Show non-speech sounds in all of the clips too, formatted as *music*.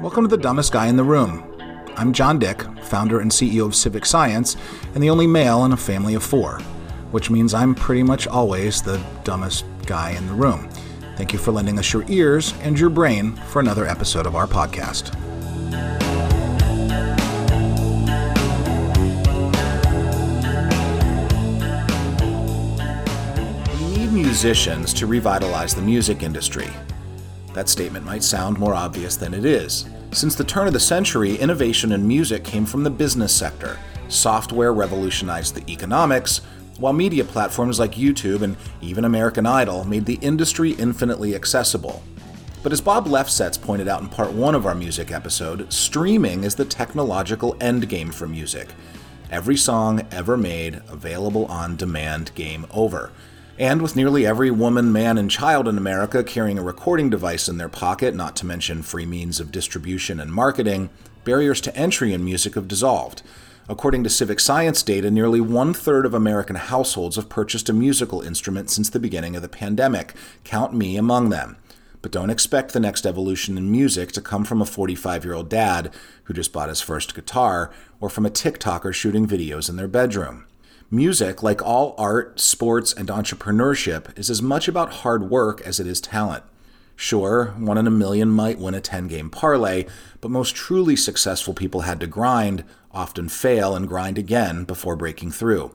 Welcome to the dumbest guy in the room. I'm John Dick, founder and CEO of CivicScience, and the only male in a family of four, which means I'm pretty much always the dumbest guy in the room. Thank you for lending us your ears and your brain for another episode of our podcast. Musicians to revitalize the music industry. That statement might sound more obvious than it is. Since the turn of the century, innovation in music came from the business sector. Software revolutionized the economics, while media platforms like YouTube and even American Idol made the industry infinitely accessible. But as Bob Lefsetz pointed out in part one of our music episode, streaming is the technological endgame for music. Every song ever made available on demand, game over. And with nearly every woman, man, and child in America carrying a recording device in their pocket, not to mention free means of distribution and marketing, barriers to entry in music have dissolved. According to CivicScience data, nearly one third of American households have purchased a musical instrument since the beginning of the pandemic. Count me among them. But don't expect the next evolution in music to come from a 45 year old dad who just bought his first guitar or from a TikToker shooting videos in their bedroom. Music, like all art, sports, and entrepreneurship, is as much about hard work as it is talent. Sure, one in a million might win a 10 game parlay, but most truly successful people had to grind, often fail, and grind again before breaking through.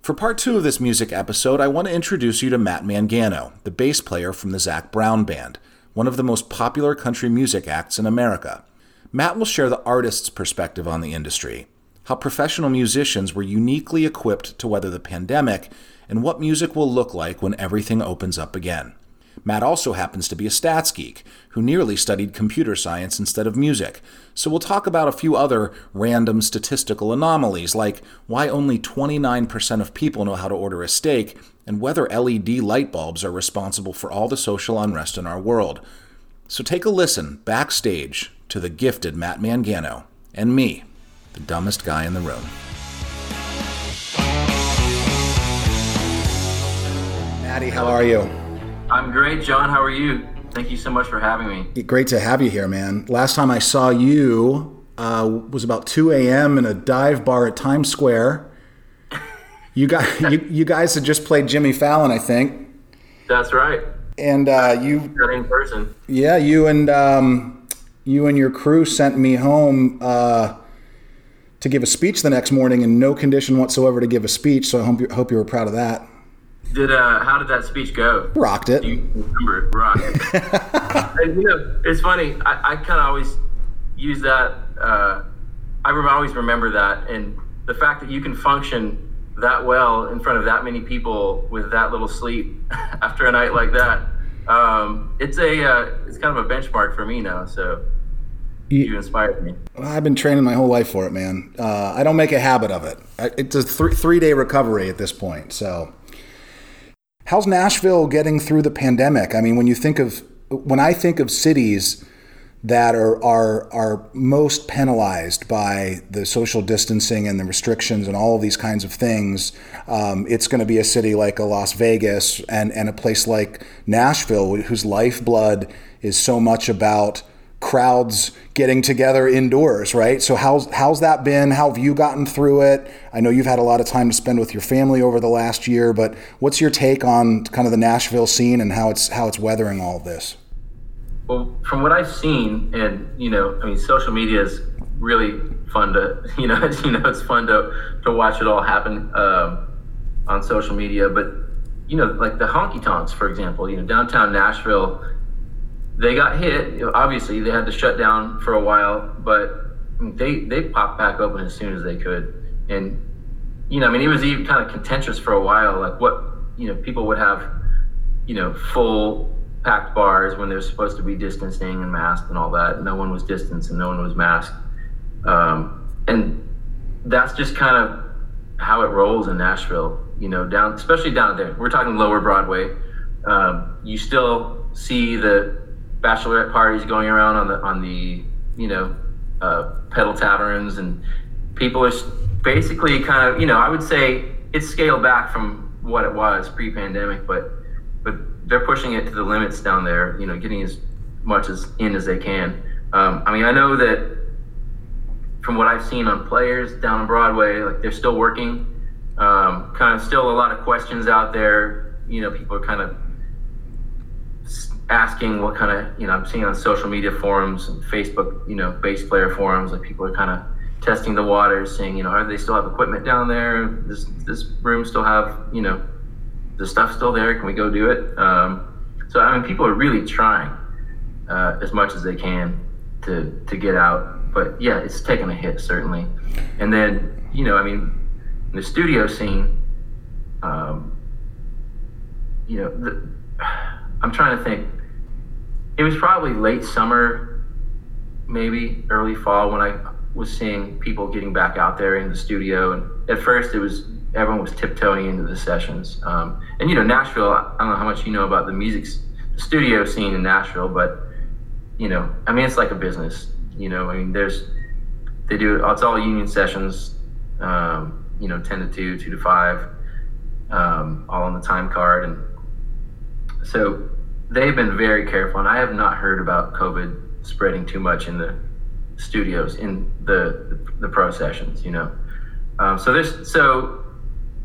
For part two of this music episode, I want to introduce you to Matt Mangano, the bass player from the Zac Brown Band, one of the most popular country music acts in America. Matt will share the artist's perspective on the industry, how professional musicians were uniquely equipped to weather the pandemic, and what music will look like when everything opens up again. Matt also happens to be a stats geek who nearly studied computer science instead of music, so we'll talk about a few other random statistical anomalies like why only 29% of people know how to order a steak and whether LED light bulbs are responsible for all the social unrest in our world. So take a listen backstage to the gifted Matt Mangano and me the dumbest guy in the room. Maddie, how are you? I'm great, John. How are you? Thank you so much for having me. Great to have you here, man. Last time I saw you uh, was about 2 a.m. in a dive bar at Times Square. You guys, *laughs* you, you guys had just played Jimmy Fallon, I think. That's right. And uh, you, in person. Yeah, you and um, you and your crew sent me home. Uh, to give a speech the next morning in no condition whatsoever to give a speech. So I hope you, hope you were proud of that. Did uh, how did that speech go? Rocked it. Do you remember it? Rocked *laughs* and, you know, it's funny. I, I kind of always use that. Uh, I always remember that, and the fact that you can function that well in front of that many people with that little sleep *laughs* after a night like that. Um, it's a uh, it's kind of a benchmark for me now. So you inspired me. I've been training my whole life for it, man. Uh, I don't make a habit of it. It's a th- three day recovery at this point. So, how's Nashville getting through the pandemic? I mean, when you think of when I think of cities that are are are most penalized by the social distancing and the restrictions and all of these kinds of things, um, it's going to be a city like a Las Vegas and and a place like Nashville, whose lifeblood is so much about crowds getting together indoors, right? So how's how's that been? How have you gotten through it? I know you've had a lot of time to spend with your family over the last year, but what's your take on kind of the Nashville scene and how it's how it's weathering all this? Well, from what I've seen, and you know, I mean, social media is really fun to *laughs* you know, you know, it's fun to to watch it all happen um, on social media. But you know, like the honky tonks, for example, you know, downtown Nashville they got hit. Obviously, they had to shut down for a while, but they they popped back open as soon as they could. And you know, I mean, it was even kind of contentious for a while. Like what you know, people would have you know full packed bars when they're supposed to be distancing and masked and all that. No one was distanced and no one was masked. Um, and that's just kind of how it rolls in Nashville. You know, down especially down there. We're talking Lower Broadway. Um, you still see the bachelorette parties going around on the on the you know uh, pedal taverns and people are basically kind of you know I would say it's scaled back from what it was pre-pandemic, but but they're pushing it to the limits down there. You know, getting as much as in as they can. Um, I mean, I know that from what I've seen on players down on Broadway, like they're still working. Um, kind of still a lot of questions out there. You know, people are kind of asking what kind of you know I'm seeing on social media forums and Facebook, you know, bass player forums, like people are kind of testing the waters, saying, you know, are they still have equipment down there? Does this room still have, you know, the stuff still there? Can we go do it? Um, so I mean, people are really trying uh, as much as they can to to get out. But yeah, it's taken a hit certainly. And then you know, I mean, the studio scene. Um, you know, the, I'm trying to think. It was probably late summer, maybe early fall when I was seeing people getting back out there in the studio. And at first, it was everyone was tiptoeing into the sessions. Um, and you know, Nashville. I don't know how much you know about the music studio scene in Nashville, but you know, I mean, it's like a business. You know, I mean, there's they do it's all union sessions. Um, you know, ten to two, two to five, um, all on the time card, and so they've been very careful. And I have not heard about COVID spreading too much in the studios in the the pro sessions. You know, um, so there's so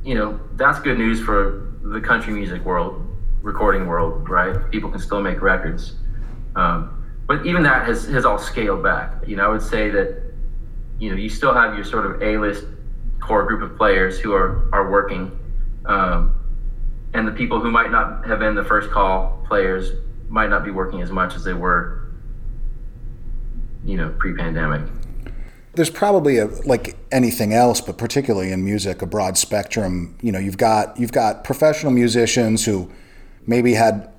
you know that's good news for the country music world, recording world, right? People can still make records. Um, but even that has, has all scaled back. You know, I would say that, you know, you still have your sort of A-list core group of players who are, are working. Um, and the people who might not have been the first call players might not be working as much as they were, you know, pre-pandemic. There's probably a like anything else, but particularly in music, a broad spectrum. You know, you've got you've got professional musicians who maybe had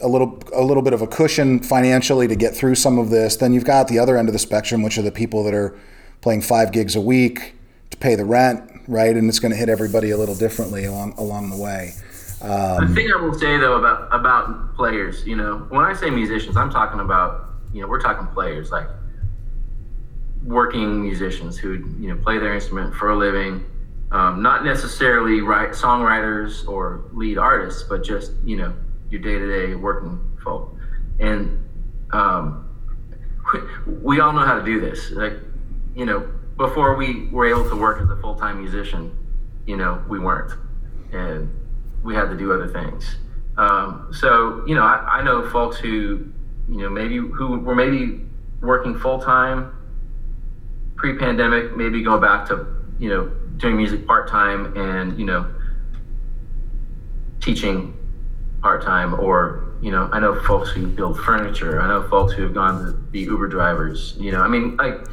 a little a little bit of a cushion financially to get through some of this. Then you've got the other end of the spectrum, which are the people that are playing five gigs a week to pay the rent, right? And it's going to hit everybody a little differently along along the way. Um, the thing I will say though about about players, you know, when I say musicians, I'm talking about you know we're talking players like working musicians who you know play their instrument for a living. Um, not necessarily write songwriters or lead artists, but just you know your day to day working folk. And um, *laughs* we all know how to do this. Like, you know, before we were able to work as a full time musician, you know, we weren't. And we had to do other things. Um, so, you know, I, I know folks who, you know, maybe who were maybe working full time pre pandemic, maybe going back to, you know, doing music part time and, you know, teaching part time, or you know, I know folks who build furniture. I know folks who have gone to be Uber drivers. You know, I mean, like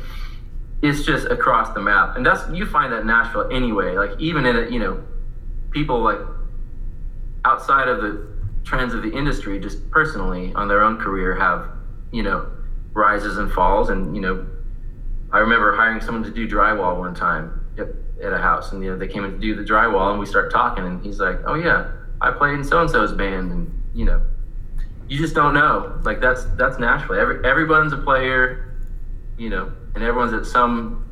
it's just across the map, and that's you find that Nashville anyway. Like even in it, you know, people like outside of the trends of the industry, just personally on their own career, have you know rises and falls, and you know, I remember hiring someone to do drywall one time at, a house, and you know, they came in to do the drywall, and we start talking, and he's like, "Oh yeah." I played in so and so's band, and you know, you just don't know. Like that's that's Nashville. Every everyone's a player, you know, and everyone's at some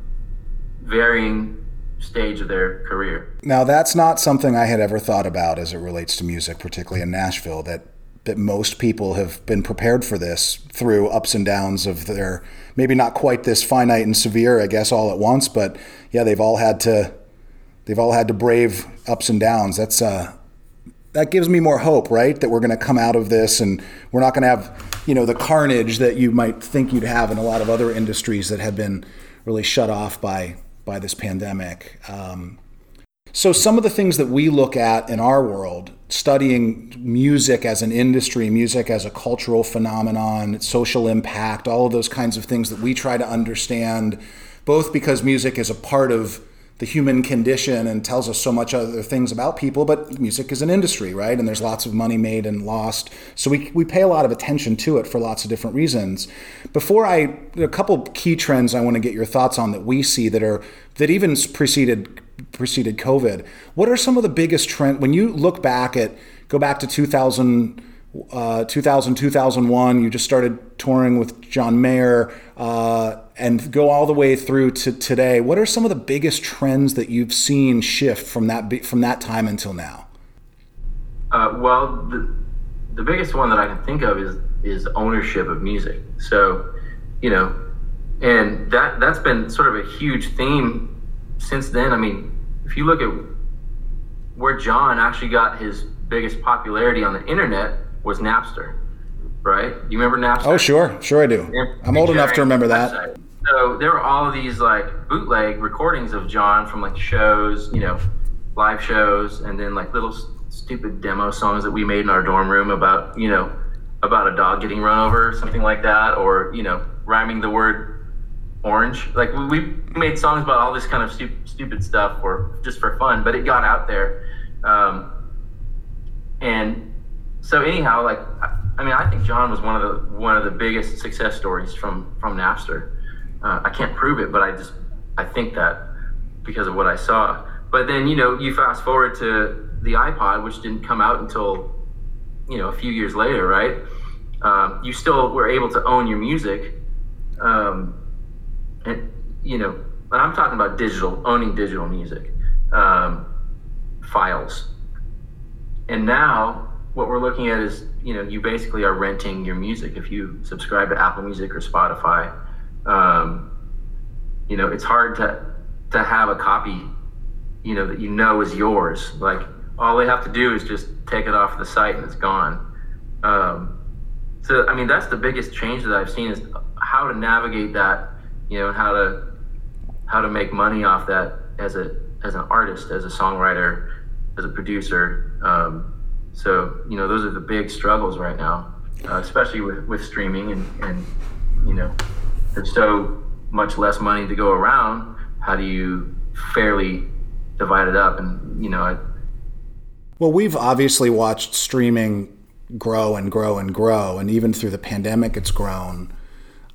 varying stage of their career. Now that's not something I had ever thought about as it relates to music, particularly in Nashville. That that most people have been prepared for this through ups and downs of their maybe not quite this finite and severe, I guess, all at once, but yeah, they've all had to they've all had to brave ups and downs. That's uh, that gives me more hope, right? That we're going to come out of this and we're not going to have, you know, the carnage that you might think you'd have in a lot of other industries that have been really shut off by by this pandemic. Um, so some of the things that we look at in our world, studying music as an industry, music as a cultural phenomenon, social impact, all of those kinds of things that we try to understand, both because music is a part of the human condition and tells us so much other things about people, but music is an industry, right? And there's lots of money made and lost. So we, we pay a lot of attention to it for lots of different reasons. Before I, a couple key trends I want to get your thoughts on that we see that are, that even preceded, preceded COVID. What are some of the biggest trends, when you look back at, go back to 2000, uh, 2000, 2001, you just started touring with John Mayer uh, and go all the way through to today. What are some of the biggest trends that you've seen shift from that from that time until now? Uh, well, the, the biggest one that I can think of is is ownership of music. So, you know, and that that's been sort of a huge theme since then. I mean, if you look at where John actually got his biggest popularity on the internet was Napster, right? You remember Napster? Oh, sure, sure I do. I'm old enough to remember that. So there were all of these like bootleg recordings of John from like shows, you know, live shows, and then like little stupid demo songs that we made in our dorm room about, you know, about a dog getting run over, or something like that, or you know, rhyming the word orange. Like we, made songs about all this kind of stu- stupid stuff, or just for fun, but it got out there. Um, and so anyhow, like I mean, I think John was one of the one of the biggest success stories from from Napster. Uh, I can't prove it, but I just I think that because of what I saw. But then you know, you fast forward to the iPod, which didn't come out until you know a few years later, right? Um, you still were able to own your music, um, and you know, and I'm talking about digital, owning digital music um, files. And now what we're looking at is, you know, you basically are renting your music if you subscribe to Apple Music or Spotify. Um, you know, it's hard to to have a copy, you know, that you know is yours. Like all they have to do is just take it off the site and it's gone. Um, so I mean, that's the biggest change that I've seen is how to navigate that, you know, how to how to make money off that as a as an artist, as a songwriter, as a producer. Um, so you know, those are the big struggles right now, uh, especially with, with streaming and, and you know, there's so much less money to go around. How do you fairly divide it up? And you know, I, well, we've obviously watched streaming grow and grow and grow, and even through the pandemic, it's grown.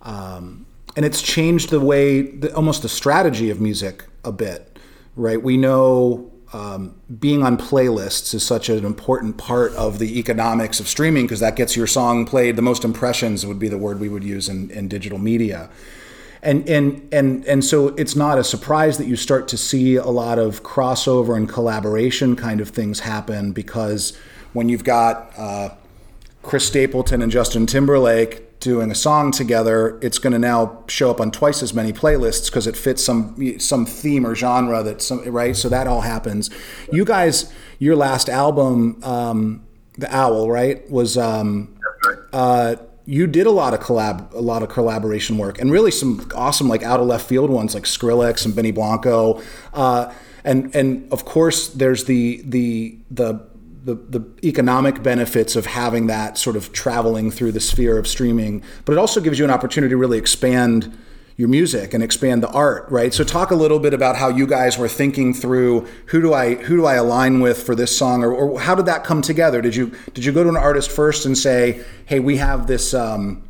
Um, and it's changed the way, the, almost the strategy of music a bit, right? We know um, being on playlists is such an important part of the economics of streaming because that gets your song played. The most impressions would be the word we would use in, in digital media. And, and and and so it's not a surprise that you start to see a lot of crossover and collaboration kind of things happen because when you've got uh, Chris Stapleton and Justin Timberlake doing a song together, it's going to now show up on twice as many playlists because it fits some some theme or genre that some right. So that all happens. You guys, your last album, um, the Owl, right, was um, uh, you did a lot of collab, a lot of collaboration work, and really some awesome like out of left field ones like Skrillex and Benny Blanco. Uh, and and of course, there's the the the the, the economic benefits of having that sort of traveling through the sphere of streaming, but it also gives you an opportunity to really expand your music and expand the art, right? So talk a little bit about how you guys were thinking through who do I who do I align with for this song, or, or how did that come together? Did you did you go to an artist first and say, hey, we have this. Um,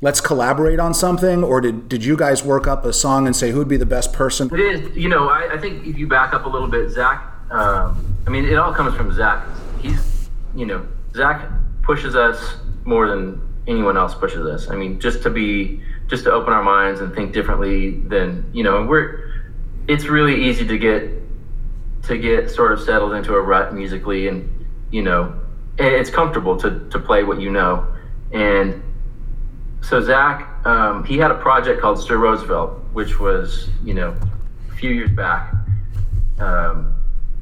let's collaborate on something or did, did you guys work up a song and say who'd be the best person it is you know i, I think if you back up a little bit Zac um, i mean it all comes from Zac he's, you know, Zac pushes us more than anyone else pushes us. I mean, just to be, just to open our minds and think differently than, you know, we're, it's really easy to get, to get sort of settled into a rut musically and, you know, it's comfortable to, to play what you know. And so Zac, um, he had a project called Sir Rosevelt, which was, you know, a few years back. Um,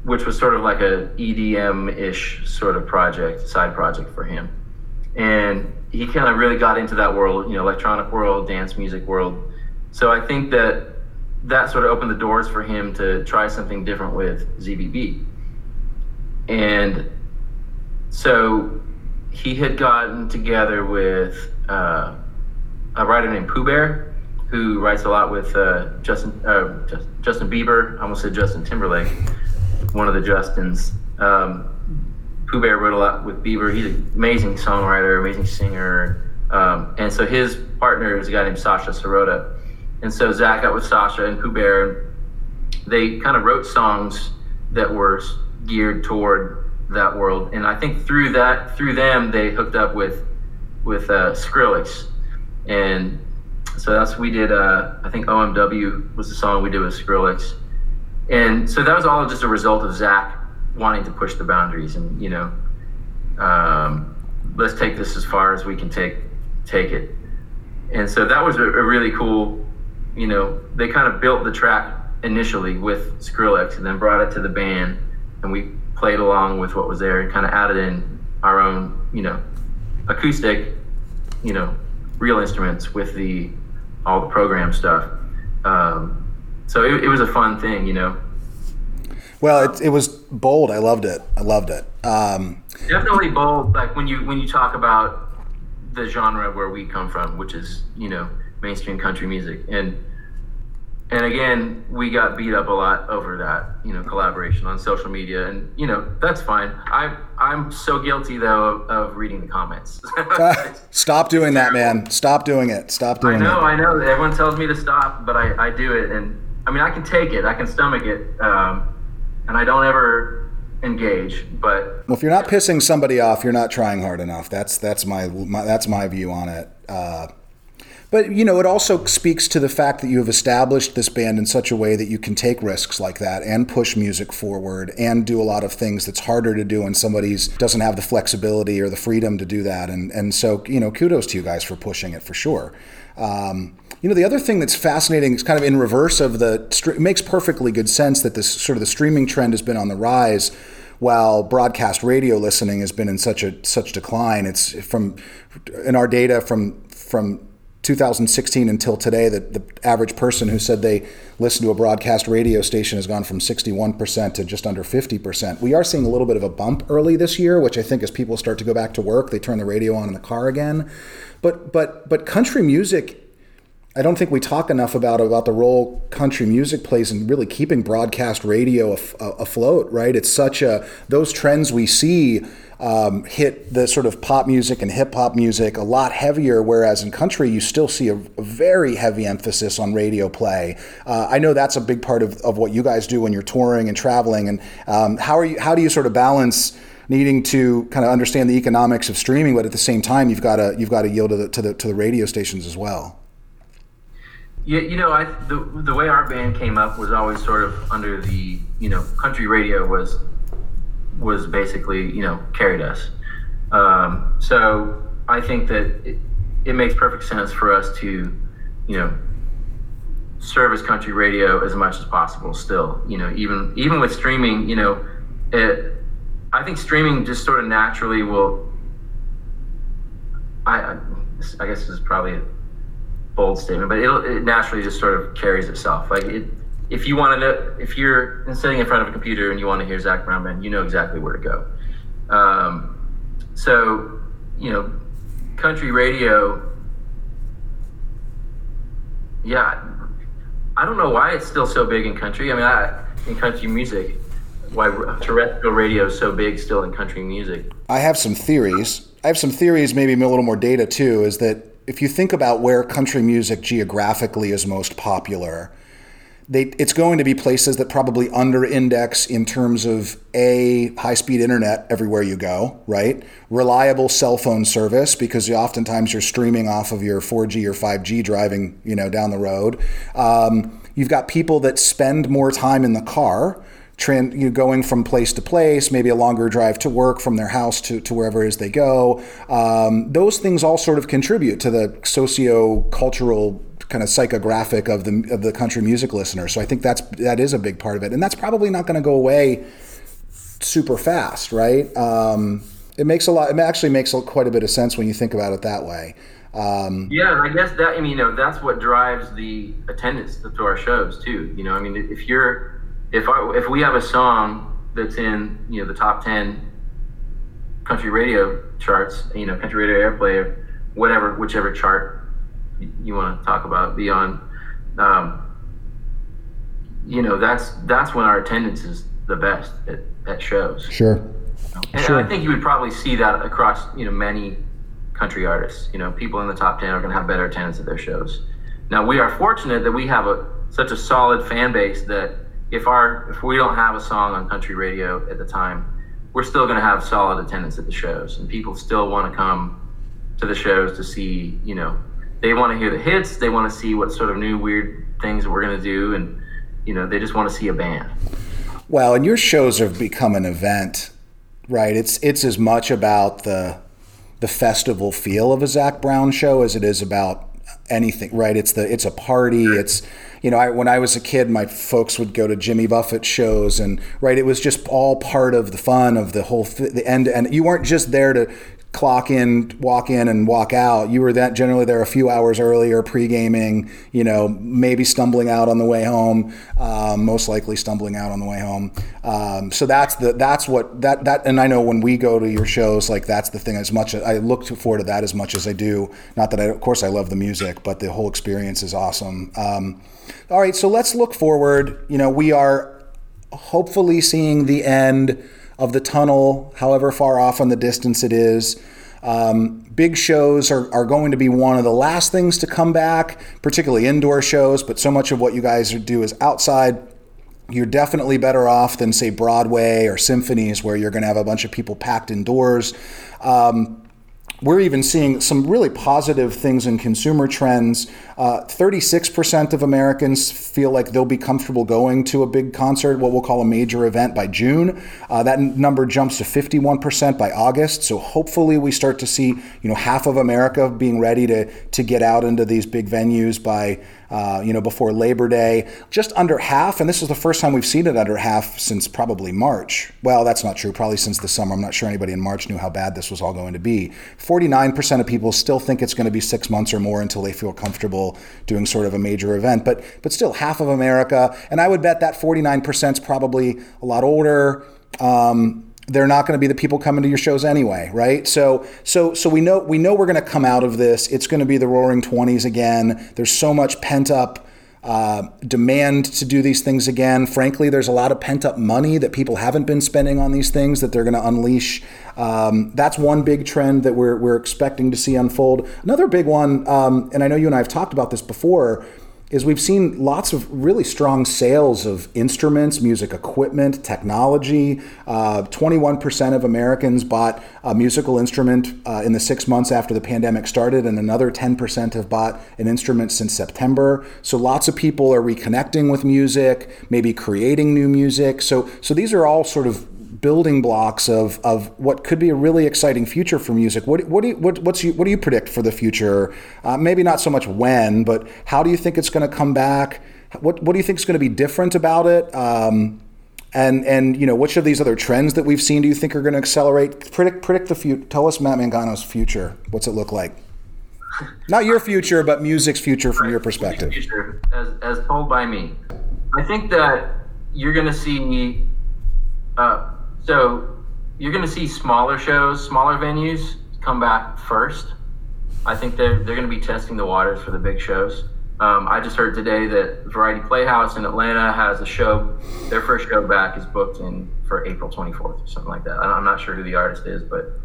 which was sort of like a EDM-ish sort of project, side project for him. And he kind of really got into that world, you know, electronic world, dance music world. So I think that that sort of opened the doors for him to try something different with ZBB. And so he had gotten together with uh, a writer named Pooh Bear, who writes a lot with uh, Justin uh, Justin Bieber. I almost said Justin Timberlake one of the Justins. Um, Pooh Bear wrote a lot with Bieber. He's an amazing songwriter, amazing singer. Um, and so his partner is a guy named Sasha Sirota. And so Zac got with Sasha and Pooh Bear. They kind of wrote songs that were geared toward that world. And I think through that, through them, they hooked up with with uh, Skrillex. And so that's we did. Uh, I think OMW was the song we did with Skrillex and so that was all just a result of Zac wanting to push the boundaries and you know um, let's take this as far as we can take take it. And so that was a, a really cool, you know, they kind of built the track initially with Skrillex and then brought it to the band and we played along with what was there and kind of added in our own, you know, acoustic, you know, real instruments with the all the program stuff. Um, so it, it was a fun thing, you know. Well, it, it was bold. I loved it. I loved it. Um, Definitely bold. Like when you when you talk about the genre where we come from, which is you know mainstream country music, and and again we got beat up a lot over that you know collaboration on social media, and you know that's fine. I I'm so guilty though of, of reading the comments. *laughs* Stop doing that, man. Stop doing it. Stop doing it. I know. It. I know. Everyone tells me to stop, but I I do it, and I mean I can take it. I can stomach it, um, and I don't ever engage. But well, if you're not pissing somebody off, you're not trying hard enough. That's that's my, my that's my view on it. Uh, but you know, it also speaks to the fact that you have established this band in such a way that you can take risks like that and push music forward and do a lot of things that's harder to do when somebody's doesn't have the flexibility or the freedom to do that. And and so you know, kudos to you guys for pushing it for sure. Um, you know, the other thing that's fascinating is kind of in reverse of the. It makes perfectly good sense that this sort of the streaming trend has been on the rise while broadcast radio listening has been in such a such decline. It's from in our data from from 2016 until today that the average person who said they listened to a broadcast radio station has gone from 61% to just under 50%. We are seeing a little bit of a bump early this year, which I think as people start to go back to work, they turn the radio on in the car again. But but but country music I don't think we talk enough about about the role country music plays in really keeping broadcast radio af- afloat. Right? It's such a those trends we see um, hit the sort of pop music and hip hop music a lot heavier, whereas in country you still see a, a very heavy emphasis on radio play. Uh, I know that's a big part of, of what you guys do when you're touring and traveling. And um, how are you? How do you sort of balance? needing to kind of understand the economics of streaming, but at the same time, you've got to you've got to yield to the to the, to the radio stations as well. Yeah, you know, I the, the way our band came up was always sort of under the you know country radio was was basically you know carried us. Um, so I think that it, it makes perfect sense for us to you know service country radio as much as possible. Still, you know, even even with streaming, you know, it, I think streaming just sort of naturally will. I I guess this is probably bold statement, but it naturally just sort of carries itself. Like it, if you want to know, if you're sitting in front of a computer and you want to hear Zac Brown Band, you know exactly where to go. Um, so, you know, country radio. Yeah, I don't know why it's still so big in country. I mean, I, in country music, why terrestrial radio is so big still in country music. I have some theories. I have some theories, maybe a little more data too. Is that if you think about where country music geographically is most popular, they, it's going to be places that probably under index in terms of a high speed internet everywhere you go, right? Reliable cell phone service because oftentimes you're streaming off of your 4G or 5G driving, you know, down the road. Um, you've got people that spend more time in the car trend, you know, going from place to place, maybe a longer drive to work from their house to, to wherever it is they go. Um, those things all sort of contribute to the socio-cultural kind of psychographic of the of the country music listener. So I think that's that is a big part of it, and that's probably not going to go away super fast, right? Um, it makes a lot. It actually makes quite a bit of sense when you think about it that way. Um, yeah, I guess that I mean, you know, that's what drives the attendance to our shows too. You know, I mean, if you're if I if we have a song that's in you know the top ten country radio charts, you know, country radio airplay, or whatever, whichever chart you want to talk about beyond, um, you know, that's that's when our attendance is the best at, at shows. Sure. And sure. I think you would probably see that across you know many country artists. You know, people in the top ten are going to have better attendance at their shows. Now we are fortunate that we have a such a solid fan base that if our if we don't have a song on country radio at the time, we're still going to have solid attendance at the shows, and people still want to come to the shows to see. You know, they want to hear the hits. They want to see what sort of new weird things we're going to do, and you know, they just want to see a band. Well, and your shows have become an event, right? It's it's as much about the the festival feel of a Zac Brown show as it is about anything. Right? It's the it's a party. It's you know, I, when I was a kid, my folks would go to Jimmy Buffett shows, and right, it was just all part of the fun of the whole th- the end. And you weren't just there to clock in, walk in, and walk out. You were that generally there a few hours earlier, pre gaming. You know, maybe stumbling out on the way home. Um, most likely stumbling out on the way home. Um, so that's the that's what that that. And I know when we go to your shows, like that's the thing. As much as I look forward to that as much as I do. Not that I, of course, I love the music, but the whole experience is awesome. Um, all right, so let's look forward. You know, we are hopefully seeing the end of the tunnel, however far off in the distance it is. Um, big shows are, are going to be one of the last things to come back, particularly indoor shows, but so much of what you guys do is outside. You're definitely better off than, say, Broadway or symphonies, where you're going to have a bunch of people packed indoors. Um, we're even seeing some really positive things in consumer trends. Uh, 36% of Americans feel like they'll be comfortable going to a big concert, what we'll call a major event, by June. Uh, that number jumps to 51% by August. So hopefully, we start to see you know half of America being ready to to get out into these big venues by uh, you know, before Labor Day, just under half, and this is the first time we've seen it under half since probably March. Well, that's not true. Probably since the summer. I'm not sure anybody in March knew how bad this was all going to be. 49% of people still think it's going to be six months or more until they feel comfortable doing sort of a major event, but but still half of America, and I would bet that 49% is probably a lot older. Um, they're not going to be the people coming to your shows anyway, right? So so so we know we know we're going to come out of this. It's going to be the Roaring Twenties again. There's so much pent up. Uh, demand to do these things again. Frankly, there's a lot of pent up money that people haven't been spending on these things that they're going to unleash. Um, that's one big trend that we're, we're expecting to see unfold. Another big one, um, and I know you and I have talked about this before, is we've seen lots of really strong sales of instruments, music equipment, technology. Uh, 21% of Americans bought a musical instrument uh, in the six months after the pandemic started, and another 10% have bought an instrument since September. So lots of people are reconnecting with music, maybe creating new music. So, so these are all sort of building blocks of, of what could be a really exciting future for music. What, what, do, you, what, what's you, what do you predict for the future? Uh, maybe not so much when, but how do you think it's going to come back? What, what do you think is going to be different about it? Um, and and you know which of these other trends that we've seen do you think are going to accelerate? Predict predict the future. Tell us Matt Mangano's future. What's it look like? Not your future, but music's future from your perspective. Future, as, as told by me, I think that you're going to see uh, so you're going to see smaller shows, smaller venues come back first. I think they're they're going to be testing the waters for the big shows. Um, I just heard today that Variety Playhouse in Atlanta has a show. Their first show back is booked in for April 24th or something like that. I'm not sure who the artist is, but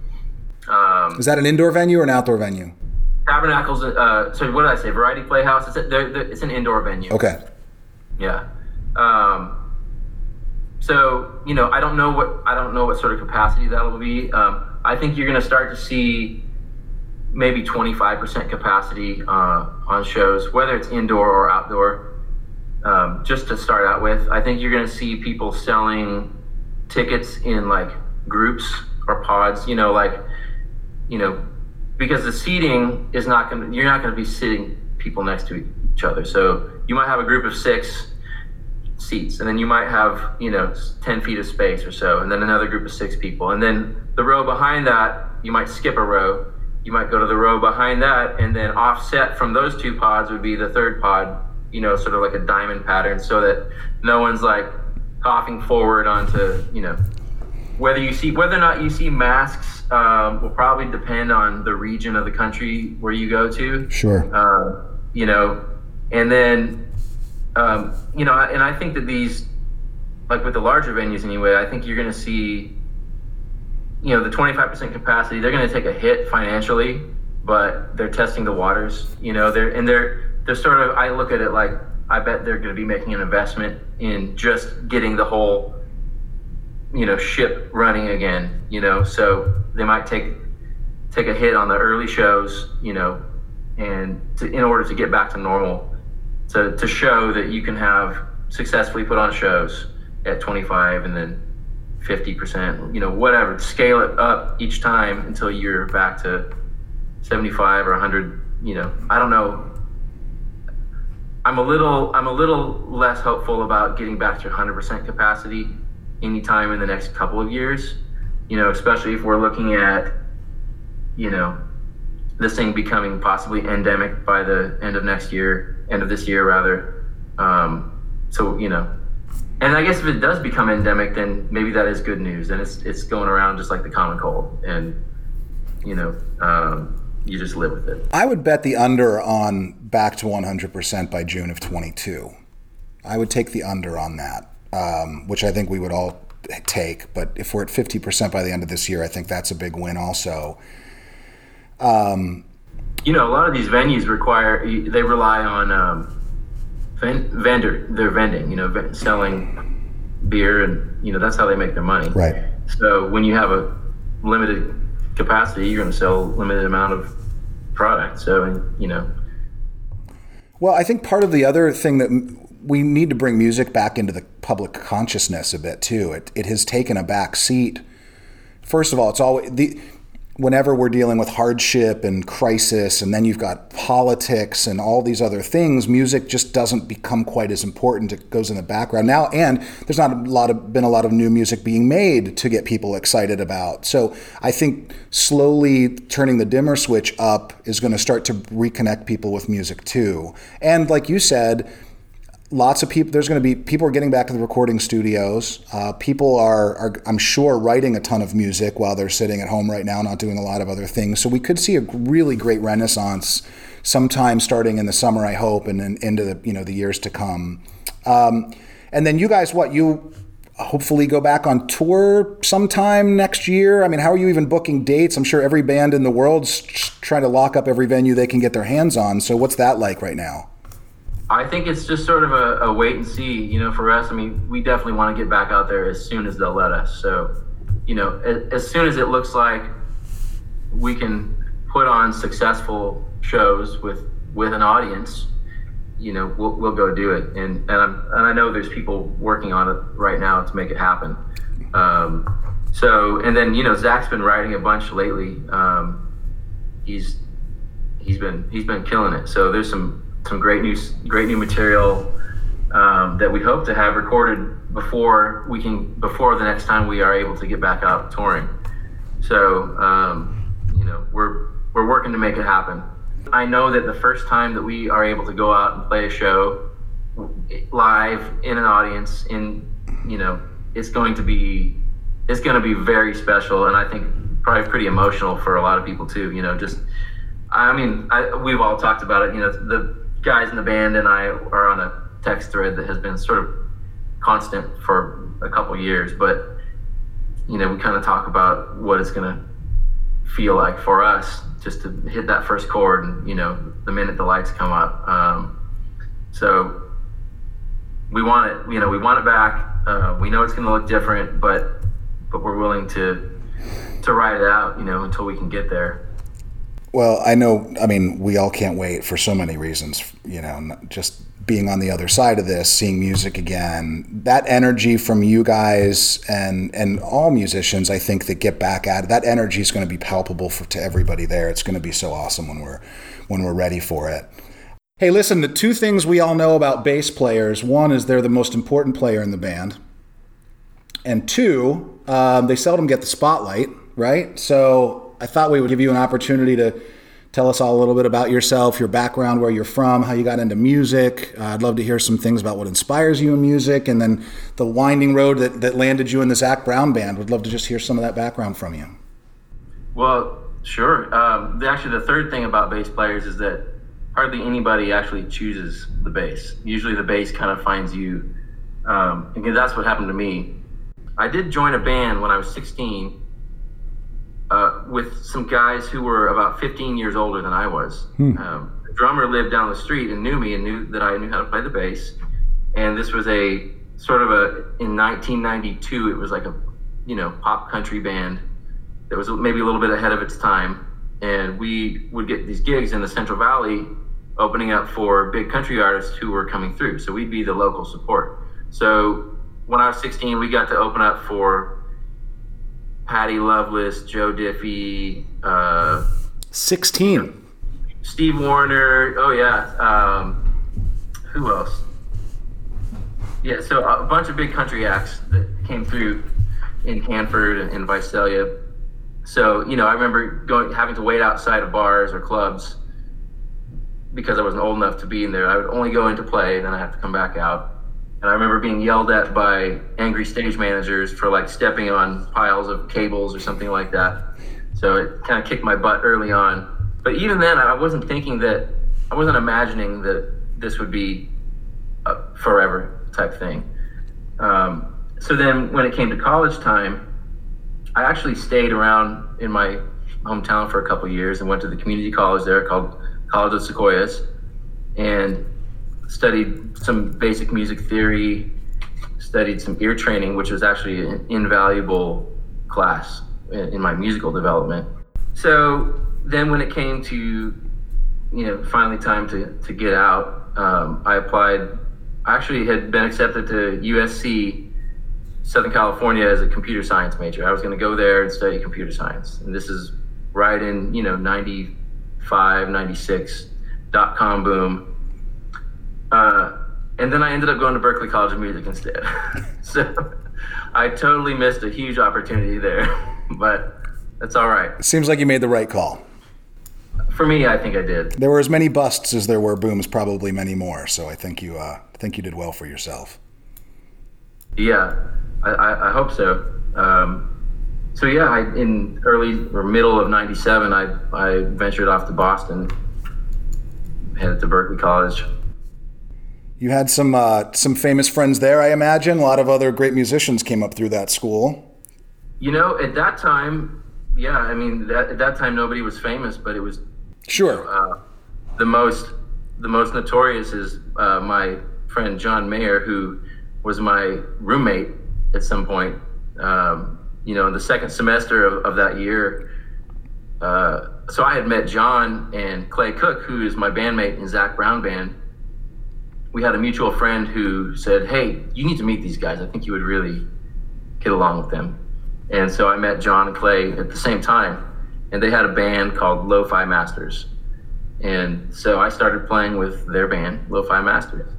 um, is that an indoor venue or an outdoor venue? Tabernacles. Uh, so what did I say? Variety Playhouse. It's a, they're, they're, it's an indoor venue. Okay. Yeah. Um, so you know, I don't know what I don't know what sort of capacity that'll be. Um, I think you're going to start to see maybe 25% capacity uh, on shows, whether it's indoor or outdoor. Um, just to start out with, I think you're going to see people selling tickets in like groups or pods. You know, like you know, because the seating is not going. to You're not going to be sitting people next to each other. So you might have a group of six seats. And then you might have you know 10 feet of space or so and then another group of six people. And then the row behind that you might skip a row. You might go to the row behind that and then offset from those two pods would be the third pod you know sort of like a diamond pattern so that no one's like coughing forward onto you know. Whether you see whether or not you see masks um, will probably depend on the region of the country where you go to. Sure. Uh, you know and then um, you know, and I think that these, like with the larger venues anyway, I think you're going to see, you know, the 25% capacity. They're going to take a hit financially, but they're testing the waters. You know, they're and they're they're sort of. I look at it like I bet they're going to be making an investment in just getting the whole, you know, ship running again. You know, so they might take take a hit on the early shows. You know, and to, in order to get back to normal to, to show that you can have successfully put on shows at 25 and then 50%, you know, whatever. Scale it up each time until you're back to 75 or 100. You know, I don't know. I'm a little I'm a little less hopeful about getting back to 100% capacity anytime in the next couple of years. You know, especially if we're looking at, you know, this thing becoming possibly endemic by the end of next year, end of this year rather. Um, so you know, and I guess if it does become endemic, then maybe that is good news. And it's it's going around just like the common cold, and you know, um, you just live with it. I would bet the under on back to 100% by June of 22. I would take the under on that, um, which I think we would all take. But if we're at 50% by the end of this year, I think that's a big win also. Um, you know, a lot of these venues require they rely on um, vendor. They're vending. You know, selling beer, and you know that's how they make their money. Right. So when you have a limited capacity, you're going to sell a limited amount of product. So you know. Well, I think part of the other thing that we need to bring music back into the public consciousness a bit too. It it has taken a back seat. First of all, it's always the whenever we're dealing with hardship and crisis, and then you've got politics and all these other things, music just doesn't become quite as important. It goes in the background now, and there's not a lot of been a lot of new music being made to get people excited about. So I think slowly turning the dimmer switch up is going to start to reconnect people with music too. And like you said, lots of people there's going to be people are getting back to the recording studios. Uh, people are, are i'm sure writing a ton of music while they're sitting at home right now not doing a lot of other things. So we could see a really great renaissance sometime starting in the summer i hope and then into the you know the years to come. Um, and then you guys what you hopefully go back on tour sometime next year? I mean how are you even booking dates? I'm sure every band in the world's trying to lock up every venue they can get their hands on. So what's that like right now I think it's just sort of a, a, wait and see. You know, for us, I mean, we definitely want to get back out there as soon as they'll let us. So, you know, as, as soon as it looks like we can put on successful shows with with an audience, you know, we'll, we'll go do it. And and, I'm, and I know there's people working on it right now to make it happen. Um, so, and then you know, Zac's been writing a bunch lately. Um, he's he's been he's been killing it. So there's some some great new great new material um, that we hope to have recorded before we can before the next time we are able to get back out touring. So um, you know we're we're working to make it happen. I know that the first time that we are able to go out and play a show live in an audience in you know it's going to be it's going to be very special and I think probably pretty emotional for a lot of people too. You know just I mean I, we've all talked about it. You know the guys in the band and I are on a text thread that has been sort of constant for a couple years, but you know, we kind of talk about what it's going to feel like for us just to hit that first chord and, you know, the minute the lights come up. Um, so we want it, you know, we want it back. Uh, we know it's going to look different, but, but we're willing to, to ride it out, you know, until we can get there. Well, I know. I mean, we all can't wait for so many reasons. You know, just being on the other side of this, seeing music again, that energy from you guys and and all musicians, I think that get back at it. That energy is going to be palpable for, to everybody there. It's going to be so awesome when we're when we're ready for it. Hey, listen. The two things we all know about bass players: one is they're the most important player in the band, and two, um, they seldom get the spotlight. Right. So I thought we would give you an opportunity to tell us all a little bit about yourself, your background, where you're from, how you got into music. Uh, I'd love to hear some things about what inspires you in music, and then the winding road that, that landed you in the Zac Brown band. Would love to just hear some of that background from you. Well, sure. Um, actually, the third thing about bass players is that hardly anybody actually chooses the bass. Usually, the bass kind of finds you. Um, and that's what happened to me. I did join a band when I was 16 uh, with some guys who were about 15 years older than I was. Hmm. Um, the drummer lived down the street and knew me and knew that I knew how to play the bass. And this was a sort of a in 1992. It was like a you know pop country band that was maybe a little bit ahead of its time. And we would get these gigs in the Central Valley, opening up for big country artists who were coming through. So we'd be the local support. So when I was 16, we got to open up for Patty Loveless, Joe Diffie, uh, 16. Steve Wariner. Oh yeah. Um, who else? Yeah, so a bunch of big country acts that came through in Hanford and, and Visalia. So you know, I remember going having to wait outside of bars or clubs because I wasn't old enough to be in there. I would only go in to play, then I have to come back out. And I remember being yelled at by angry stage managers for like stepping on piles of cables or something like that. So it kind of kicked my butt early on. But even then, I wasn't thinking that, I wasn't imagining that this would be a forever type thing. Um, so then when it came to college time, I actually stayed around in my hometown for a couple years and went to the community college there called College of Sequoias and studied some basic music theory, studied some ear training, which was actually an invaluable class in, in my musical development. So then when it came to, you know, finally time to, to get out, um, I applied. I actually had been accepted to USC, Southern California, as a computer science major. I was going to go there and study computer science. And this is right in, you know, 95, 96, dot com boom. Uh, and then I ended up going to Berklee College of Music instead. *laughs* so I totally missed a huge opportunity there, *laughs* but that's all right. Seems like you made the right call. For me, I think I did. There were as many busts as there were booms, probably many more. So I think you, uh, I think you did well for yourself. Yeah, I, I, I hope so. Um, so yeah, I, in early or middle of '97, I I ventured off to Boston, headed to Berklee College. You had some uh, some famous friends there, I imagine. A lot of other great musicians came up through that school. You know, at that time, yeah, I mean, that, at that time nobody was famous, but it was Sure. uh, the most the most notorious is uh, my friend John Mayer, who was my roommate at some point. Um, you know, in the second semester of, of that year. Uh, so I had met John and Clay Cook, who is my bandmate in Zac Brown band. We had a mutual friend who said, "Hey, you need to meet these guys. I think you would really get along with them." And so I met John and Clay at the same time, and they had a band called Lo-Fi Masters. And so I started playing with their band, Lo-Fi Masters.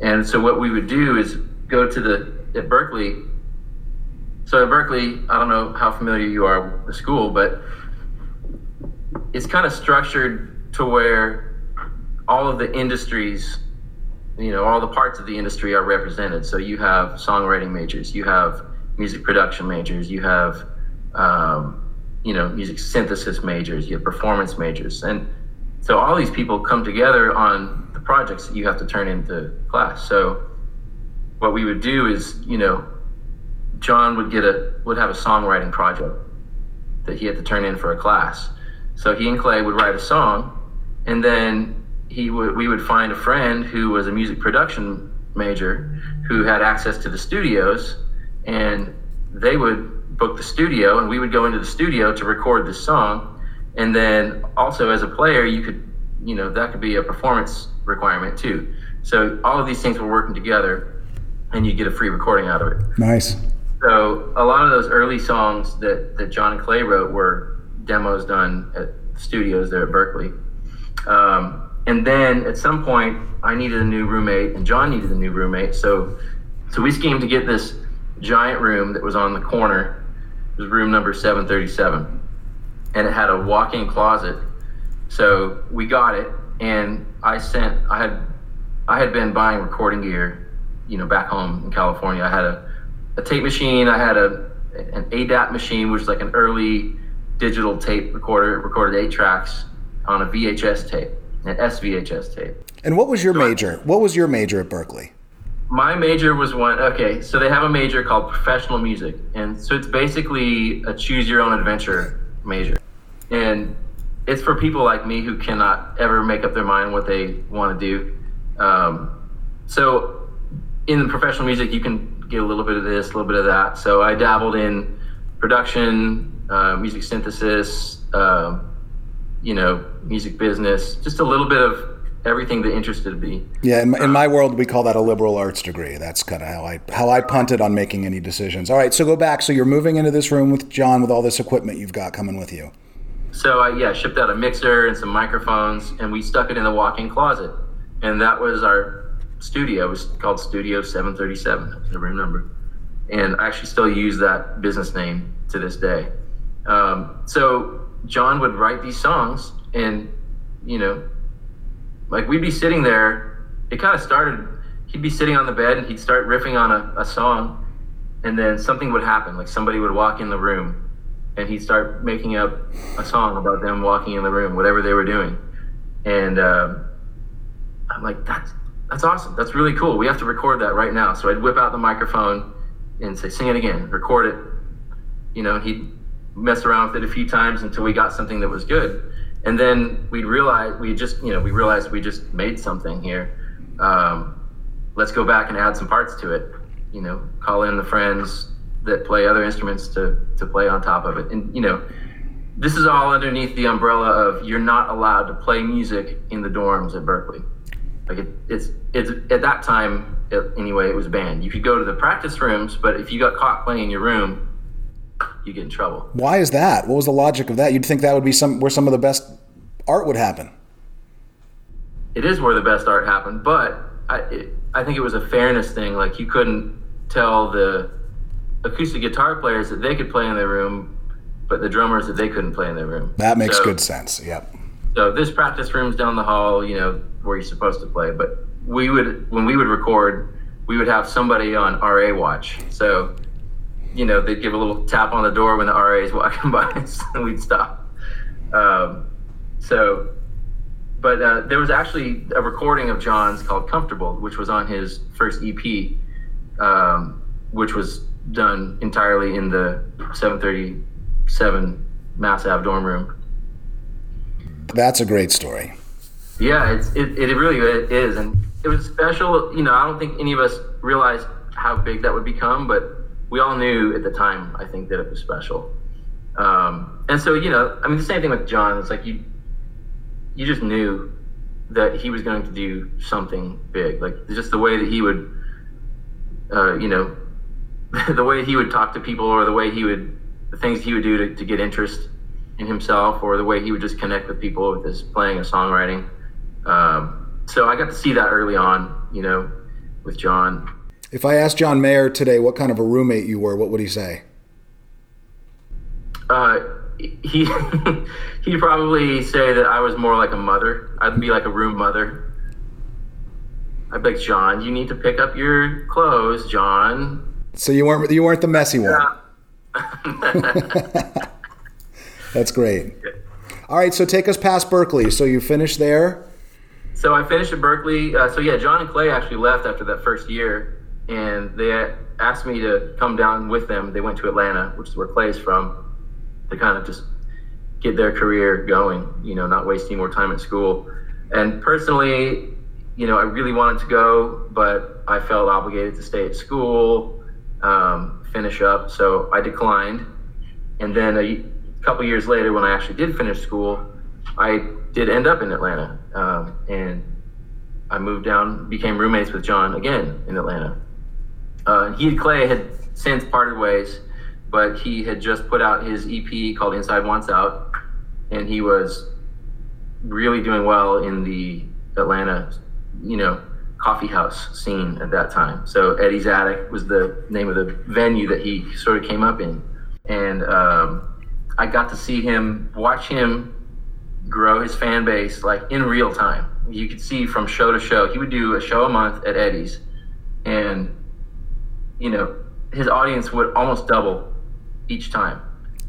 And so what we would do is go to the at Berklee. So at Berklee, I don't know how familiar you are with the school, but it's kind of structured to where all of the industries, you know, all the parts of the industry are represented. So you have songwriting majors, you have music production majors, you have, um, you know, music synthesis majors, you have performance majors, and so all these people come together on the projects that you have to turn into class. So what we would do is, you know, John would get a would have a songwriting project that he had to turn in for a class. So he and Clay would write a song, and then he would we would find a friend who was a music production major who had access to the studios, and they would book the studio, and we would go into the studio to record the song. And then also as a player, you could, you know, that could be a performance requirement too. So all of these things were working together, and you get a free recording out of it. Nice. So a lot of those early songs that, that John and Clay wrote were demos done at studios there at Berklee. Um, and then at some point, I needed a new roommate, and John needed a new roommate. So, so we schemed to get this giant room that was on the corner. It was room number 737, and it had a walk-in closet. So we got it, and I sent. I had, I had been buying recording gear, you know, back home in California. I had a a tape machine. I had a an ADAT machine, which is like an early digital tape recorder. It recorded eight tracks on a VHS tape, an SVHS tape. And what was your major? What was your major at Berklee? My major was one. Okay, so they have a major called professional music, and so it's basically a choose your own adventure major, and it's for people like me who cannot ever make up their mind what they want to do. Um, so in the professional music, you can get a little bit of this, a little bit of that. So I dabbled in production, uh, music synthesis, um, you know, music business, just a little bit of everything that interested me. Yeah, in my, in my world, we call that a liberal arts degree. That's kind of how I how I punted on making any decisions. All right, so go back. So you're moving into this room with John with all this equipment you've got coming with you. So I yeah shipped out a mixer and some microphones, and we stuck it in the walk-in closet, and that was our studio. It was called Studio 737. I remember, and I actually still use that business name to this day. Um, so John would write these songs, and you know like we'd be sitting there. It kind of started. He'd be sitting on the bed and he'd start riffing on a, a song, and then something would happen. Like somebody would walk in the room, and he'd start making up a song about them walking in the room, whatever they were doing. And uh, I'm like, that's that's awesome. That's really cool. We have to record that right now. So I'd whip out the microphone and say, sing it again, record it. You know, he'd mess around with it a few times until we got something that was good and then we realized we just you know we realized we just made something here. Um, let's go back and add some parts to it you know call in the friends that play other instruments to to play on top of it. And you know this is all underneath the umbrella of you're not allowed to play music in the dorms at Berklee. like it, it's it's at that time it, anyway it was banned. You could go to the practice rooms but if you got caught playing in your room you get in trouble. Why is that? What was the logic of that? You'd think that would be some where some of the best art would happen. It is where the best art happened, but I it, I think it was a fairness thing. Like you couldn't tell the acoustic guitar players that they could play in their room, but the drummers that they couldn't play in their room. That makes so, good sense. Yep. So this practice room's down the hall, you know, where you're supposed to play. But we would when we would record, we would have somebody on RA watch. So you know, they'd give a little tap on the door when the RAs walking *laughs* by, and we'd stop. Um, so, but uh, there was actually a recording of John's called "Comfortable," which was on his first EP, um, which was done entirely in the 737 Mass Ave dorm room. That's a great story. Yeah, it's, it, it really is. And it was special. You know, I don't think any of us realized how big that would become, but we all knew at the time, I think, that it was special. Um, and so, you know, I mean, the same thing with John. It's like you, you just knew that he was going to do something big. Like just the way that he would, uh, you know, *laughs* the way he would talk to people, or the way he would, the things he would do to, to get interest in himself, or the way he would just connect with people with his playing and songwriting. Um, so I got to see that early on, you know, with John. If I asked John Mayer today what kind of a roommate you were, what would he say? Uh, he *laughs* he'd probably say that I was more like a mother. I'd be like a room mother. I'd be like, John, you need to pick up your clothes, John. So you weren't you weren't the messy one. Yeah. *laughs* *laughs* That's great. All right, so take us past Berklee. So you finished there. So I finished at Berklee. Uh, so yeah, John and Clay actually left after that first year and they asked me to come down with them. They went to Atlanta, which is where Clay's from, to kind of just get their career going, you know, not wasting more time at school. And personally, you know, I really wanted to go, but I felt obligated to stay at school, um, finish up. So I declined. And then a couple years later, when I actually did finish school, I did end up in Atlanta. Um, and I moved down, became roommates with John again in Atlanta. Uh, he and Clay had since parted ways, but he had just put out his EP called Inside Wants Out, and he was really doing well in the Atlanta, you know, coffee house scene at that time. So Eddie's Attic was the name of the venue that he sort of came up in, and um, I got to see him, watch him grow his fan base like in real time. You could see from show to show. He would do a show a month at Eddie's, and you know, his audience would almost double each time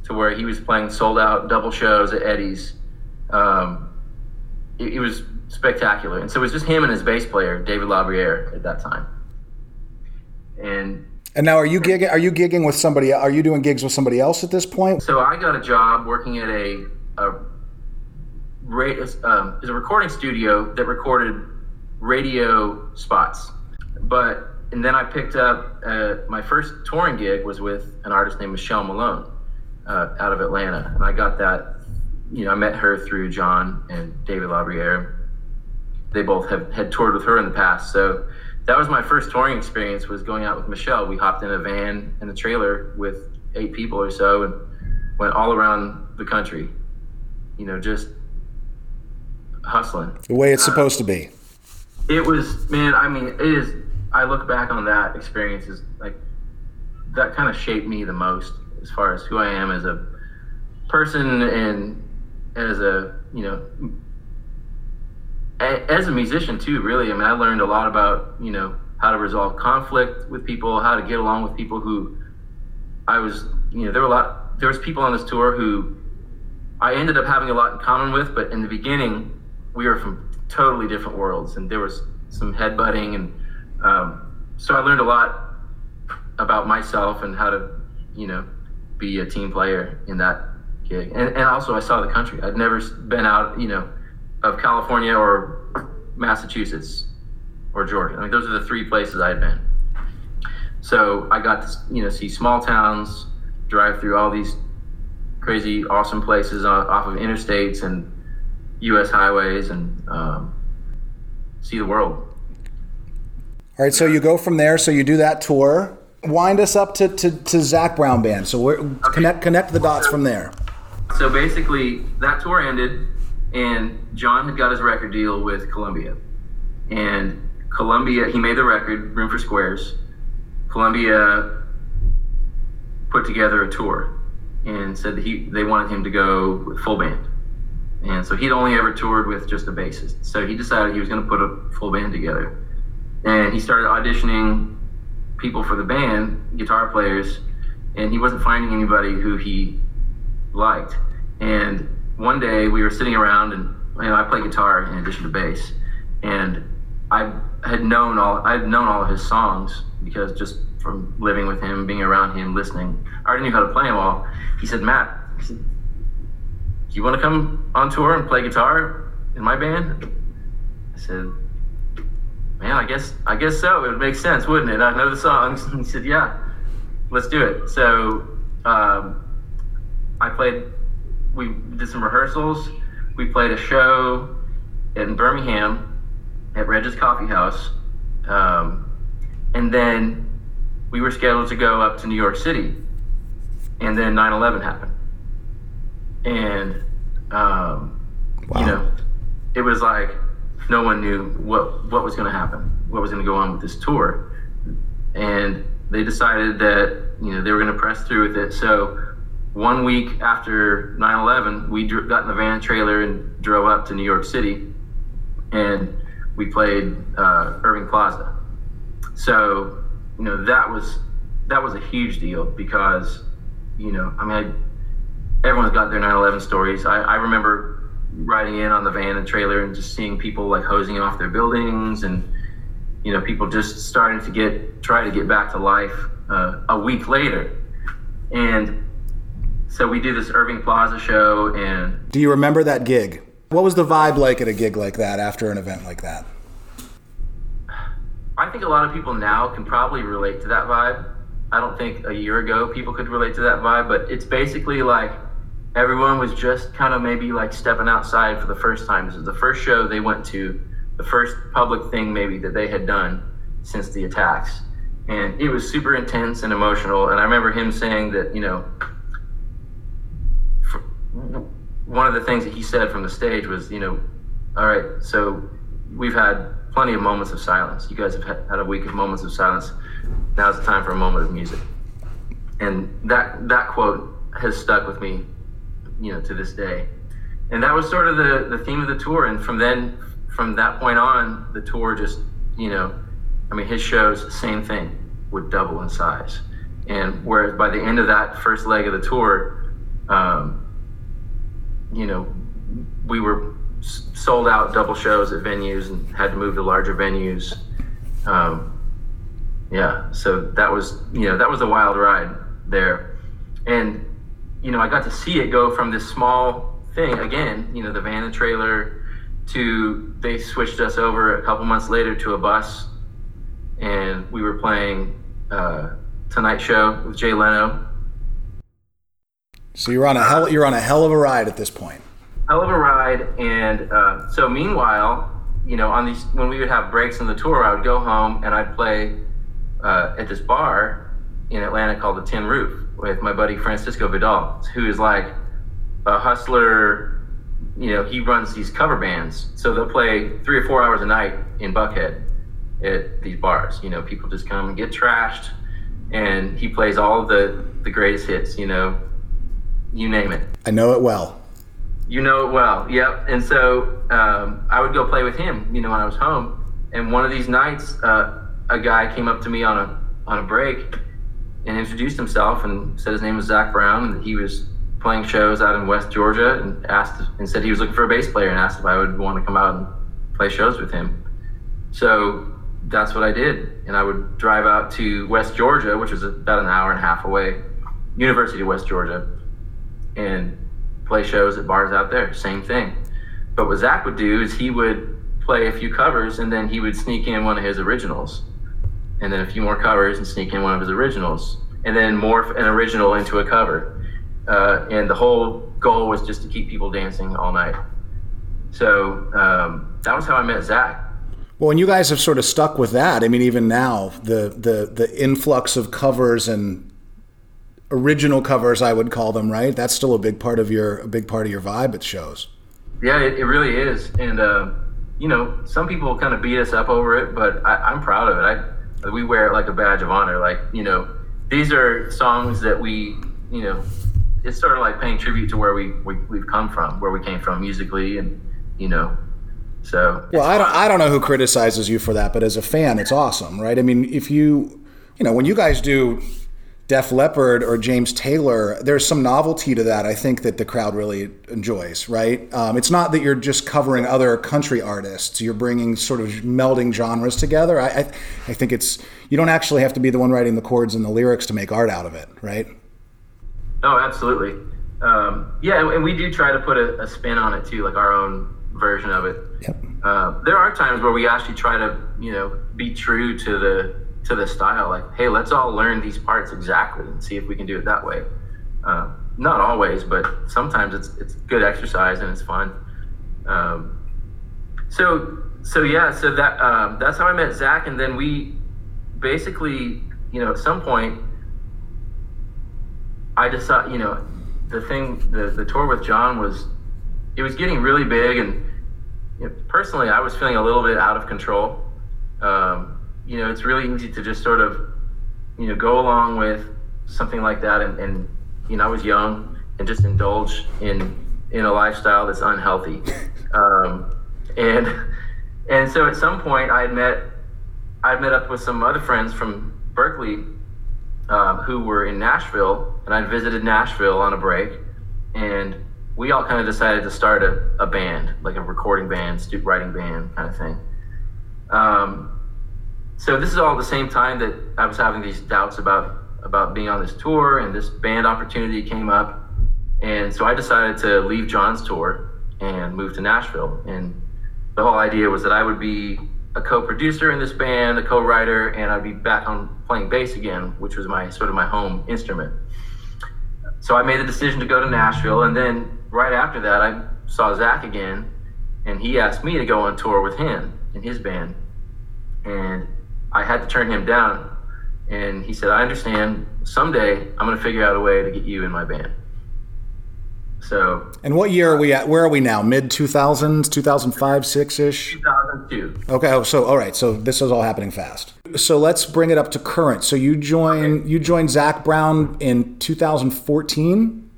to where he was playing sold out double shows at Eddie's. Um, it, it, was spectacular. And so it was just him and his bass player, David LaBruyere, at that time. And and now, are you gigging? Are you gigging with somebody? Are you doing gigs with somebody else at this point? So I got a job working at a a, um, a recording studio that recorded radio spots, but and then I picked up uh, my first touring gig was with an artist named Michelle Malone uh, out of Atlanta, and I got that. You know, I met her through John and David LaBruyere, they both have had toured with her in the past. So that was my first touring experience was going out with Michelle. We hopped in a van and a trailer with eight people or so and went all around the country. You know, just hustling. The way it's uh, supposed to be. It was, man. I mean, it is. I look back on that experience as like that kind of shaped me the most as far as who I am as a person and as a you know as a musician too really. I mean i learned a lot about you know how to resolve conflict with people how to get along with people who i was you know there were a lot there was people on this tour who i ended up having a lot in common with but in the beginning we were from totally different worlds and there was some headbutting and um, so i learned a lot about myself and how to you know be a team player in that gig and, and also i saw the country i'd never been out you know of California or Massachusetts or Georgia. I mean, those are the three places I'd been. So I got to you know see small towns, drive through all these crazy, awesome places off of interstates and U.S. highways, and um, see the world. All right, so you go from there. So you do that tour. Wind us up to, to, to Zac Brown Band. So we're, okay. connect connect the dots from there. So basically, that tour ended and John had got his record deal with Columbia, and Columbia he made the record Room for Squares. Columbia put together a tour and said he they wanted him to go with full band. And so he'd only ever toured with just a bassist. So he decided he was going to put a full band together. And he started auditioning people for the band, guitar players, and he wasn't finding anybody who he liked. And one day we were sitting around and you know I play guitar in addition to bass, and I had known all I'd known all of his songs because just from living with him, being around him, listening, I already knew how to play them all. He said, Matt, he said, "Do you want to come on tour and play guitar in my band?" I said, "Man, I guess I guess so. It would make sense, wouldn't it? I know the songs." And *laughs* he said, "Yeah, let's do it." So um, I played we did some rehearsals. We played a show in Birmingham at Reg's Coffee House, um, and then we were scheduled to go up to New York City, and then 9/11 happened, and um, wow. you know, it was like no one knew what what was going to happen, what was going to go on with this tour, and they decided that you know they were going to press through with it. So one week after 9/11, we got in the van trailer and drove up to New York City, and we played uh, Irving Plaza. So, you know, that was that was a huge deal because, you know, I mean, I, everyone's got their 9/11 stories. I, I remember riding in on the van and trailer and just seeing people like hosing off their buildings and you know people just starting to get try to get back to life uh, a week later and so we do this Irving Plaza show, and do you remember that gig? What was the vibe like at a gig like that after an event like that? I think a lot of people now can probably relate to that vibe. I don't think a year ago people could relate to that vibe, but it's basically like everyone was just kind of maybe like stepping outside for the first time. This is the first show they went to, the first public thing maybe that they had done since the attacks. And it was super intense and emotional. And I remember him saying that, you know, one of the things that he said from the stage was, you know, all right, so we've had plenty of moments of silence. You guys have had a week of moments of silence. Now's the time for a moment of music. And that that quote has stuck with me, you know, to this day. And that was sort of the, the theme of the tour. And from then, from that point on, the tour just, you know, I mean, his shows, same thing, would double in size. And whereas by the end of that first leg of the tour, um, you know, we were sold out double shows at venues and had to move to larger venues. Um, yeah, so that was you know that was a wild ride there, and you know I got to see it go from this small thing again, you know the van and trailer, to they switched us over a couple months later to a bus, and we were playing uh, Tonight Show with Jay Leno. So you're on a hell you're on a hell of a ride at this point. Hell of a ride, and uh, so meanwhile, you know, on these when we would have breaks in the tour, I would go home and I'd play uh, at this bar in Atlanta called the Tin Roof with my buddy Francisco Vidal, who is like a hustler. You know, he runs these cover bands, so they'll play three or four hours a night in Buckhead at these bars. You know, people just come and get trashed, and he plays all of the the greatest hits. You know, you name it. I know it well. You know it well. Yep. And so um, I would go play with him. You know, when I was home, and one of these nights, uh, a guy came up to me on a on a break and introduced himself and said his name was Zac Brown and he was playing shows out in West Georgia and asked and said he was looking for a bass player and asked if I would want to come out and play shows with him. So that's what I did, and I would drive out to West Georgia, which was about an hour and a half away, University of West Georgia, and play shows at bars out there. Same thing. But what Zac would do is he would play a few covers and then he would sneak in one of his originals and then a few more covers and sneak in one of his originals, and then morph an original into a cover. Uh, and the whole goal was just to keep people dancing all night. So um, that was how I met Zac. Well, and you guys have sort of stuck with that. I mean, even now, the the the influx of covers and original covers, I would call them, right? That's still a big part of your a big part of your vibe at shows. Yeah, it, it really is, and uh, you know, some people kind of beat us up over it, but I, I'm proud of it. I we wear it like a badge of honor. Like you know, these are songs that we you know, it's sort of like paying tribute to where we, we we've come from, where we came from musically, and you know, so. Well, I don't I don't know who criticizes you for that, but as a fan, it's awesome, right? I mean, if you you know when you guys do Def Leppard or James Taylor, there's some novelty to that. I think that the crowd really enjoys. Right? Um, it's not that you're just covering other country artists; you're bringing sort of melding genres together. I, I, I think it's you don't actually have to be the one writing the chords and the lyrics to make art out of it, right? Oh, absolutely. Um, yeah, and we do try to put a, a, spin on it too, like our own version of it. Yep. Uh, there are times where we actually try to, you know, be true to the to the style. Like, hey, let's all learn these parts exactly and see if we can do it that way. Uh, not always, but sometimes it's it's good exercise and it's fun. Um, so so yeah, so that um, that's how I met zac and then we basically, you know, at some point, I decided, you know, the thing, the the tour with John was, it was getting really big, and you know, personally, I was feeling a little bit out of control. Um, you know, it's really easy to just sort of, you know, go along with something like that. And, and you know, I was young and just indulge in in a lifestyle that's unhealthy. *laughs* Um, and and so at some point, I had met I had met up with some other friends from Berklee uh, who were in Nashville, and I'd visited Nashville on a break, and we all kind of decided to start a, a band, like a recording band, writing band kind of thing. Um, so this is all the same time that I was having these doubts about about being on this tour, and this band opportunity came up, and so I decided to leave John's tour and move to Nashville. And the whole idea was that I would be a co-producer in this band, a co-writer, and I'd be back on playing bass again, which was my sort of my home instrument. So I made the decision to go to Nashville, and then right after that, I saw Zac again, and he asked me to go on tour with him in his band, and I had to turn him down. And he said, I understand. Someday I'm going to figure out a way to get you in my band. So. And what year are we at? Where are we now? Mid 2000s, 2005, 6 ish? 2002. Okay. Oh, so, all right. So this is all happening fast. So let's bring it up to current. So you join, okay. you joined Zac Brown in 2014?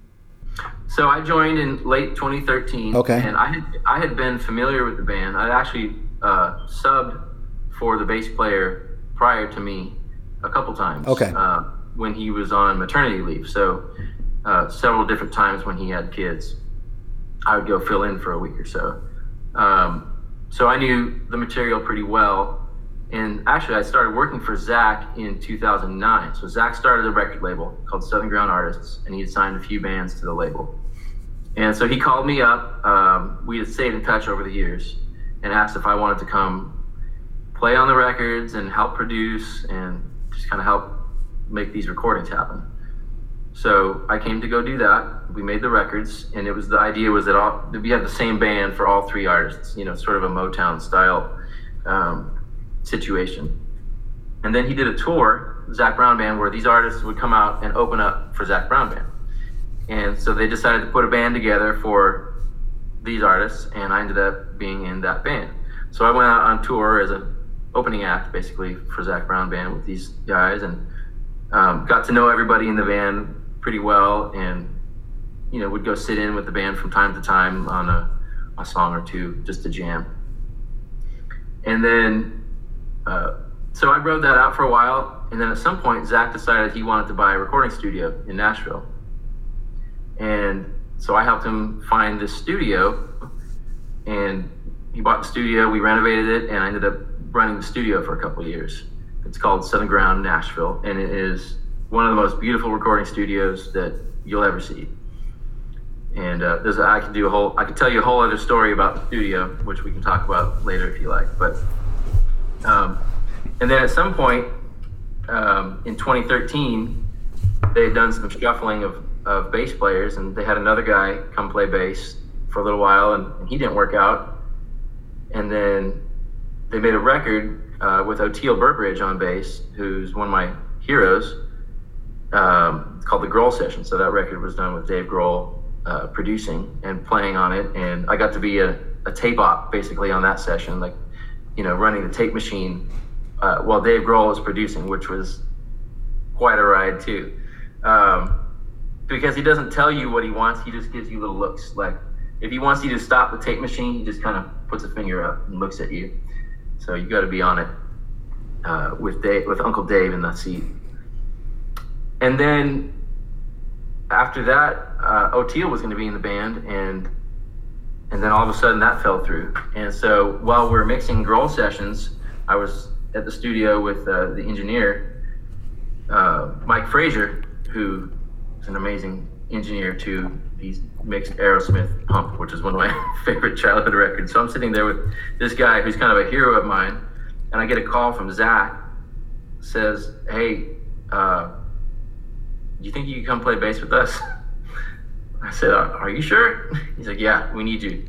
So I joined in late 2013. Okay. And I had, I had been familiar with the band. I'd actually uh, subbed for the bass player prior to me a couple times. Okay. Uh, when he was on maternity leave. So uh, several different times when he had kids, I would go fill in for a week or so. Um, so I knew the material pretty well. And actually, I started working for Zac in 2009. So Zac started a record label called Southern Ground Artists, and he had signed a few bands to the label. And so he called me up. Um, we had stayed in touch over the years and asked if I wanted to come play on the records and help produce and just kind of help make these recordings happen. So I came to go do that. We made the records, and it was the idea was that all that we had the same band for all three artists. You know, sort of a Motown style um, situation. And then he did a tour, Zac Brown Band, where these artists would come out and open up for Zac Brown Band. And so they decided to put a band together for these artists, and I ended up being in that band. So I went out on tour as an opening act, basically, for Zac Brown Band with these guys, and um, got to know everybody in the band pretty well, and you know would go sit in with the band from time to time on a, a song or two just to jam. And then, uh, so I wrote that out for a while, and then at some point, Zac decided he wanted to buy a recording studio in Nashville, and so I helped him find this studio, and he bought the studio. We renovated it, and I ended up running the studio for a couple years. It's called Southern Ground Nashville, and it is one of the most beautiful recording studios that you'll ever see. And uh, there's I can do a whole I could tell you a whole other story about the studio, which we can talk about later if you like. But um, and then at some point um, in 2013, they had done some shuffling of, of bass players, and they had another guy come play bass for a little while, and, and he didn't work out. And then they made a record uh, with Oteil Burbridge on bass, who's one of my heroes. Um, it's called the Grohl Session. So that record was done with Dave Grohl uh, producing and playing on it, and I got to be a, a tape op basically on that session, like you know, running the tape machine uh, while Dave Grohl was producing, which was quite a ride too. Um, because he doesn't tell you what he wants, he just gives you little looks. Like if he wants you to stop the tape machine, he just kind of puts a finger up and looks at you. So you got to be on it uh, with Dave, with Uncle Dave in the seat. And then after that, uh, Oteil was going to be in the band, and and then all of a sudden that fell through. And so while we are mixing Grohl sessions, I was at the studio with uh, the engineer, uh, Mike Fraser, who is an amazing engineer too. He's mixed Aerosmith Pump, which is one of my *laughs* favorite childhood records. So I'm sitting there with this guy who's kind of a hero of mine, and I get a call from Zac, says, "Hey, uh, do you think you can come play bass with us?" *laughs* I said, "Are you sure?" *laughs* He's like, "Yeah, we need you."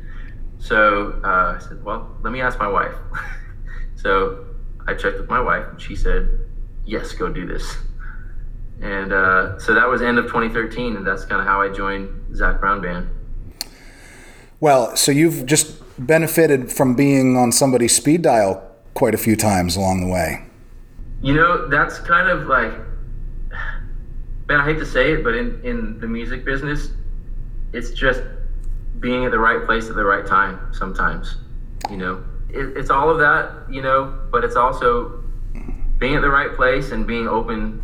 So uh, I said, "Well, let me ask my wife." so I checked with my wife, and she said, "Yes, go do this." And uh, so that was end of 2013, and that's kind of how I joined Zac Brown Band. Well, so you've just benefited from being on somebody's speed dial quite a few times along the way. You know, that's kind of like, man, I hate to say it, but in, in the music business, it's just being at the right place at the right time sometimes. You know, it, it's all of that, you know, but it's also being at the right place and being open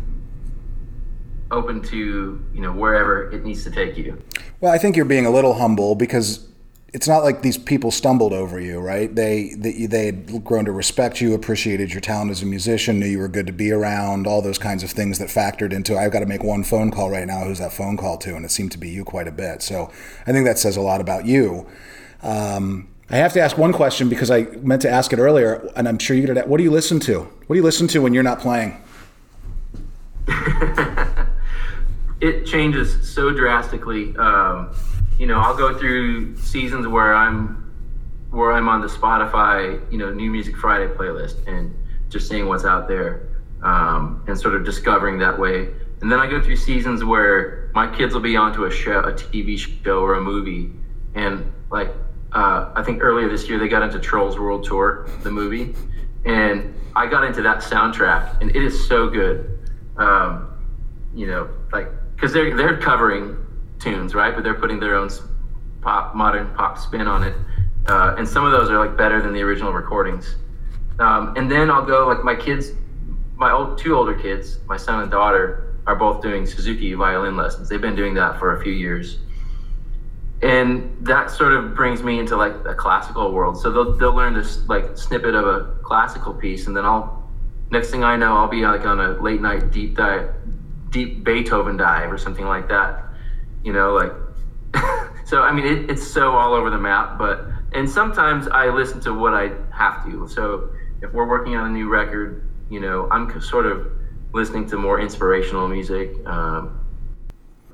open to you know wherever it needs to take you. Well, I think you're being a little humble because it's not like these people stumbled over you, right? They they they had grown to respect you, appreciated your talent as a musician, knew you were good to be around, all those kinds of things that factored into. I've got to make one phone call right now. Who's that phone call to? And it seemed to be you quite a bit. So I think that says a lot about you. Um, I have to ask one question because I meant to ask it earlier, and I'm sure you get it. What do you listen to? What do you listen to when you're not playing? *laughs* it changes so drastically. Um, you know, I'll go through seasons where I'm where I'm on the Spotify, you know, New Music Friday playlist and just seeing what's out there um, and sort of discovering that way. And then I go through seasons where my kids will be onto a show, a TV show or a movie, and like uh, I think earlier this year they got into Trolls World Tour, the movie, and I got into that soundtrack, and it is so good. Um, you know, like because they're they're covering tunes, right? But they're putting their own pop, modern pop spin on it, uh, and some of those are like better than the original recordings. Um, and then I'll go like my kids, my old two older kids, my son and daughter, are both doing Suzuki violin lessons. They've been doing that for a few years, and that sort of brings me into like a classical world. So they'll they'll learn this like snippet of a classical piece, and then I'll next thing I know, I'll be like on a late night deep dive deep Beethoven dive or something like that. You know, like *laughs* so. I mean, it, it's so all over the map. But and sometimes I listen to what I have to. So if we're working on a new record, you know, I'm sort of listening to more inspirational music. Um,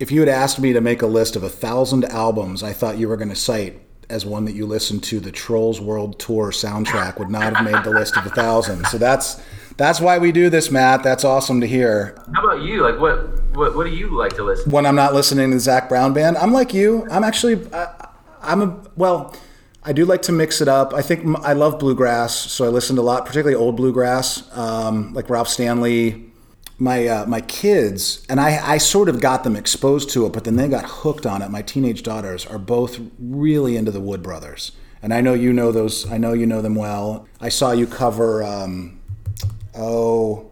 if you had asked me to make a list of a thousand albums, I thought you were going to cite as one that you listened to the Trolls World Tour soundtrack would not have made the list of a thousand. So that's that's why we do this, Matt. That's awesome to hear. How about you? Like, what what what do you like to listen? to? When I'm not listening to the Zac Brown band, I'm like you. I'm actually I, I'm a well. I do like to mix it up. I think I love bluegrass, so I listened a lot, particularly old bluegrass, um, like Ralph Stanley. My uh, my kids and I, I sort of got them exposed to it, but then they got hooked on it. My teenage daughters are both really into the Wood Brothers, and I know you know those. I know you know them well. I saw you cover. Um, oh,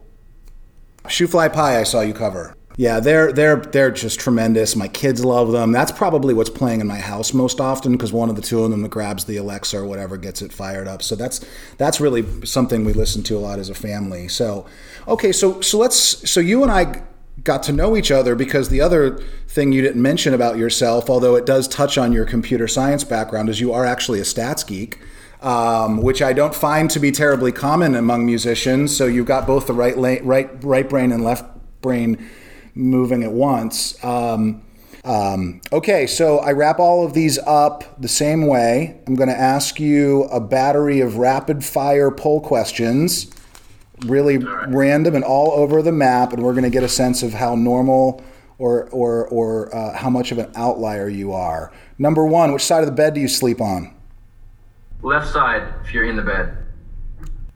Shoofly Pie. I saw you cover. Yeah, they're they're they're just tremendous. My kids love them. That's probably what's playing in my house most often because one of the two of them grabs the Alexa or whatever gets it fired up. So that's that's really something we listen to a lot as a family. So okay, so so let's so you and I got to know each other because the other thing you didn't mention about yourself, although it does touch on your computer science background, is you are actually a stats geek. Um, which I don't find to be terribly common among musicians. So you've got both the right la- right right brain and left brain moving at once. Um, um, okay, so I wrap all of these up the same way. I'm going to ask you a battery of rapid fire poll questions, really random and all over the map, and we're going to get a sense of how normal or or or uh, how much of an outlier you are. Number one, which side of the bed do you sleep on? Left side, if you're in the bed.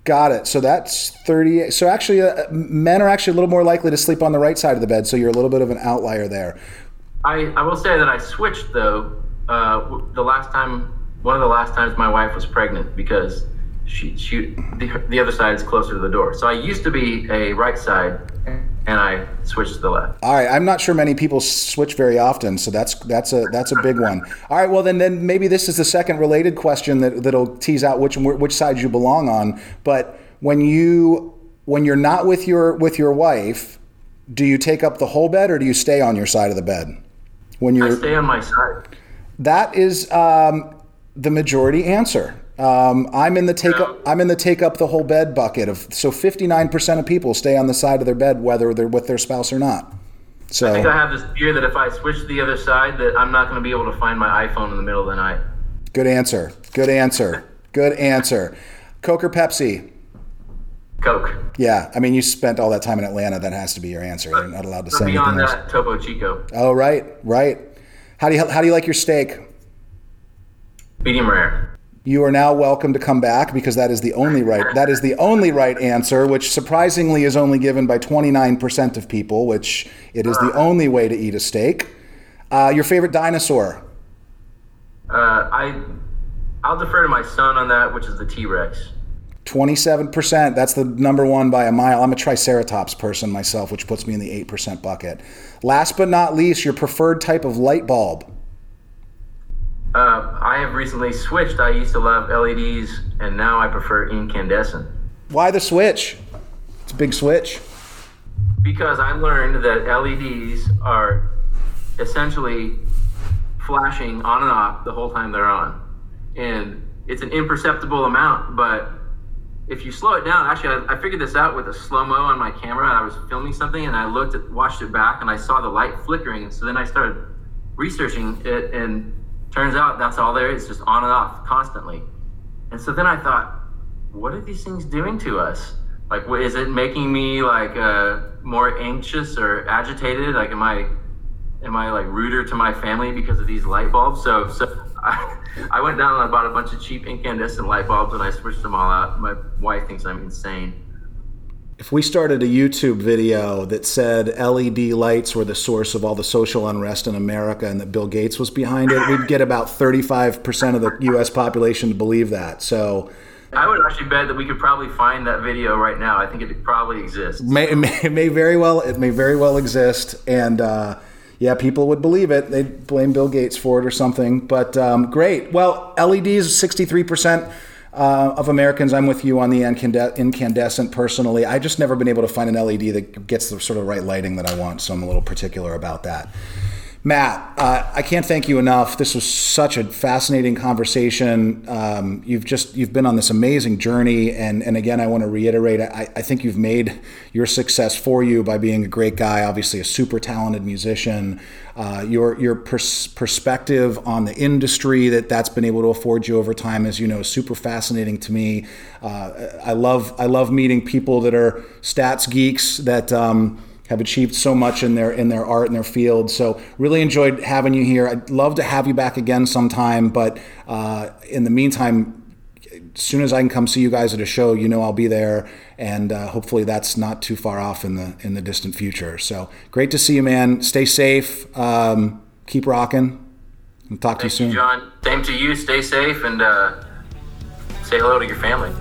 Got it. So that's 38. So actually, uh, men are actually a little more likely to sleep on the right side of the bed. So you're a little bit of an outlier there. I, I will say that I switched though. Uh, the last time, one of the last times my wife was pregnant because she she the, the other side is closer to the door. So I used to be a right side, and I switched to the left. All right, I'm not sure many people switch very often, so that's that's a that's a big one. All right, well then then maybe this is the second related question that that'll tease out which which side you belong on. But when you when you're not with your with your wife, do you take up the whole bed or do you stay on your side of the bed? When I you're stay on my side. that is um, the majority answer. Um, I'm in the take up. I'm in the take up the whole bed bucket of. So 59% of people stay on the side of their bed whether they're with their spouse or not. So I think I have this fear that if I switch to the other side, that I'm not going to be able to find my iPhone in the middle of the night. good answer. Good answer. Good answer. Coke or Pepsi? Coke. Yeah, I mean you spent all that time in Atlanta. That has to be your answer. You're not allowed to say anything beyond else. that, Topo Chico, Oh right, right. How do you how do you like your steak? medium rare. You are now welcome to come back because that is the only right that is the only right answer, which surprisingly is only given by 29% of people, which it is the only way to eat a steak. Uh, your favorite dinosaur? Uh, I I'll defer to my son on that, which is the T Rex. 27%. That's the number one by a mile. I'm a Triceratops person myself, which puts me in the 8% bucket. Last but not least, your preferred type of light bulb. Uh, I have recently switched. I used to love LEDs, and now I prefer incandescent Why the switch? It's a big switch. because I learned that LEDs are essentially flashing on and off the whole time they're on, and it's an imperceptible amount. But if you slow it down, actually, I, I figured this out with a slow mo on my camera. I was filming something, and I looked at, watched it back, and I saw the light flickering. So then I started researching it, and turns out that's all there is, just on and off constantly. And so then I thought, what are these things doing to us? Like, what, is it making me like uh, more anxious or agitated? Like, am I am I like ruder to my family because of these light bulbs? So, so *laughs* I, I went down and I bought a bunch of cheap incandescent light bulbs and I switched them all out. My wife thinks I'm insane. If we started a YouTube video that said LED lights were the source of all the social unrest in America and that Bill Gates was behind it, we'd get about 35% of the US population to believe that. So I would actually bet that we could probably find that video right now. I think it probably exists. may, it may, it may very well it may very well exist and uh, yeah people would believe it they'd blame bill gates for it or something but um, great well leds 63% uh, of americans i'm with you on the incande- incandescent personally. I just never been able to find an led that gets the sort of right lighting that i want so i'm a little particular about that Matt, uh, I can't thank you enough. This was such a fascinating conversation. Um, you've just you've been on this amazing journey, and and again, I want to reiterate. I, I think you've made your success for you by being a great guy. Obviously, a super talented musician. Uh, your your pers- perspective on the industry that that's been able to afford you over time, as you know, is super fascinating to me. Uh, I love I love meeting people that are stats geeks that. Um, have achieved so much in their in their art and their field. So really enjoyed having you here. I'd love to have you back again sometime, but uh, in the meantime. As soon as I can come see you guys at a show, you know I'll be there, and uh, hopefully that's not too far off in the in the distant future. So great to see you, man. Stay safe. Um, keep rocking. And talk Thank to you soon, you, John. Same to you. Stay safe and uh, say hello to your family.